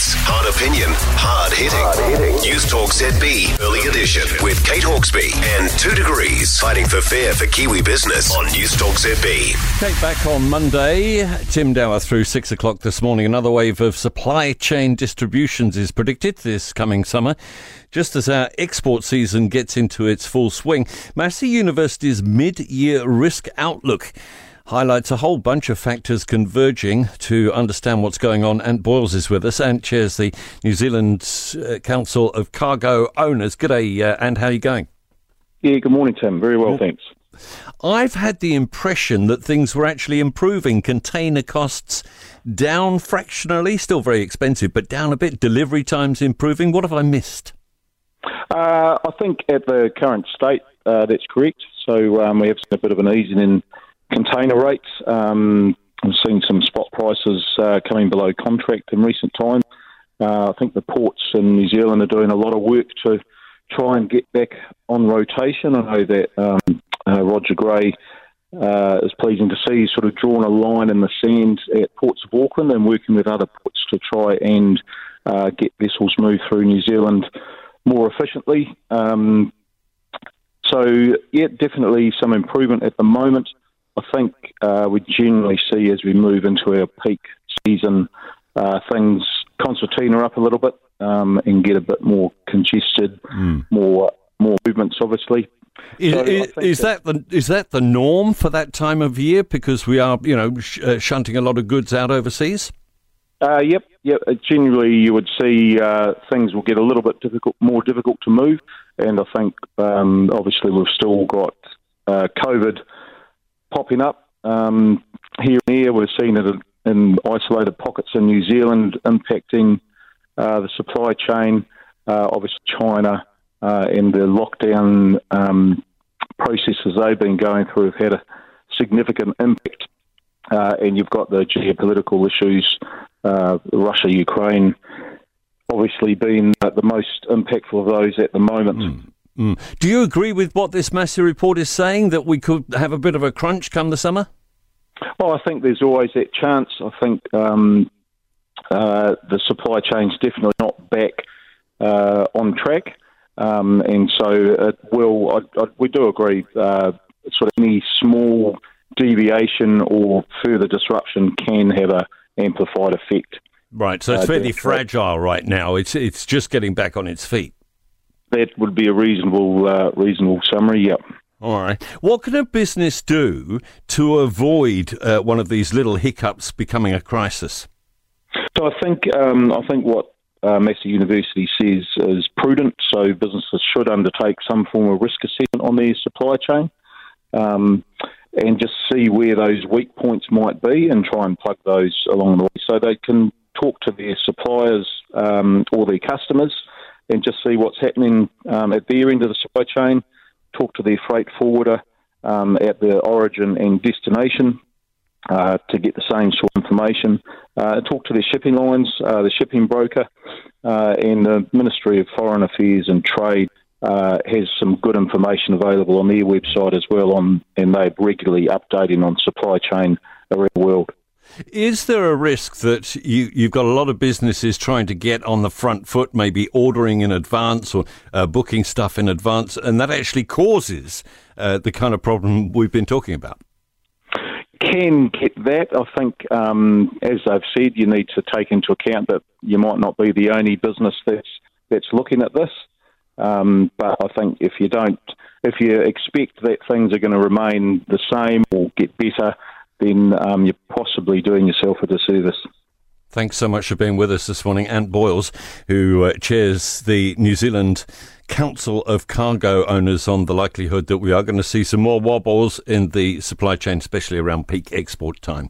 hits, hard opinion, hard hitting. News Talk ZB Early Edition with Kate Hawkesby and Two Degrees fighting for fair for Kiwi business on News Talk ZB. Kate back on Monday. Tim Dower through six o'clock this morning. Another wave of supply chain distributions is predicted this coming summer. Just as our export season gets into its full swing, Massey University's mid-year risk outlook highlights a whole bunch of factors converging to understand what's going on. Ant Boyles is with us and chairs the New Zealand uh, Council of Cargo Owners. G'day, uh, and how are you going? Yeah, good morning, Tim. Very well, thanks. I've had the impression that things were actually improving. Container costs down fractionally, still very expensive, but down a bit. Delivery times improving. What have I missed? Uh, I think at the current state, uh, that's correct. So um, we have seen a bit of an easing in container rates. Um, I've seen some spot prices uh, coming below contract in recent times. Uh, I think the ports in New Zealand are doing a lot of work to try and get back on rotation. I know that um, uh, Roger Gray uh, is pleasing to see he's sort of drawn a line in the sand at ports of Auckland and working with other ports to try and uh, get vessels moved through New Zealand more efficiently. Um, so, yeah, definitely some improvement at the moment. I think uh, we generally see as we move into our peak season, uh, things concertina up a little bit um, and get a bit more congested, mm. more more movements, obviously. Is, so is, is that, that the is that the norm for that time of year? Because we are, you know, sh- uh, shunting a lot of goods out overseas. Uh, yep, yep. Uh, generally, you would see uh, things will get a little bit difficult, more difficult to move, and I think um, obviously we've still got uh, COVID popping up um, here and there. We've seen it in isolated pockets in New Zealand impacting uh, the supply chain. Uh, obviously, China uh, and the lockdown um, processes they've been going through have had a significant impact. Uh, and you've got the geopolitical issues, uh, Russia, Ukraine, obviously being the most impactful of those at the moment. Mm. Mm. Do you agree with what this Massey report is saying that we could have a bit of a crunch come the summer? Well, I think there's always that chance. I think um, uh, the supply chain's definitely not back uh, on track, um, and so it will. I, I, we do agree. Uh, sort of any small deviation or further disruption can have a amplified effect. Right. So it's uh, fairly fragile right now. It's it's just getting back on its feet that would be a reasonable uh, reasonable summary. Yep. All right. What can a business do to avoid uh, one of these little hiccups becoming a crisis? So I think um, I think what uh, Massey University says is prudent. So businesses should undertake some form of risk assessment on their supply chain, um, and just see where those weak points might be, and try and plug those along the way, so they can talk to their suppliers um, or their customers and just see what's happening um, at their end of the supply chain, talk to their freight forwarder um, at the origin and destination uh, to get the same sort of information, uh, talk to their shipping lines, uh, the shipping broker, uh, and the Ministry of Foreign Affairs and Trade. Uh, has some good information available on their website as well, on and they're regularly updating on supply chain around the world. Is there a risk that you, you've got a lot of businesses trying to get on the front foot, maybe ordering in advance or uh, booking stuff in advance, and that actually causes uh, the kind of problem we've been talking about? Can get that. I think, um, as I've said, you need to take into account that you might not be the only business that's that's looking at this. Um, but I think if you don't, if you expect that things are going to remain the same or get better, then um, you're possibly doing yourself a disservice. Thanks so much for being with us this morning. Ant Boyles, who uh, chairs the New Zealand Council of Cargo Owners, on the likelihood that we are going to see some more wobbles in the supply chain, especially around peak export time.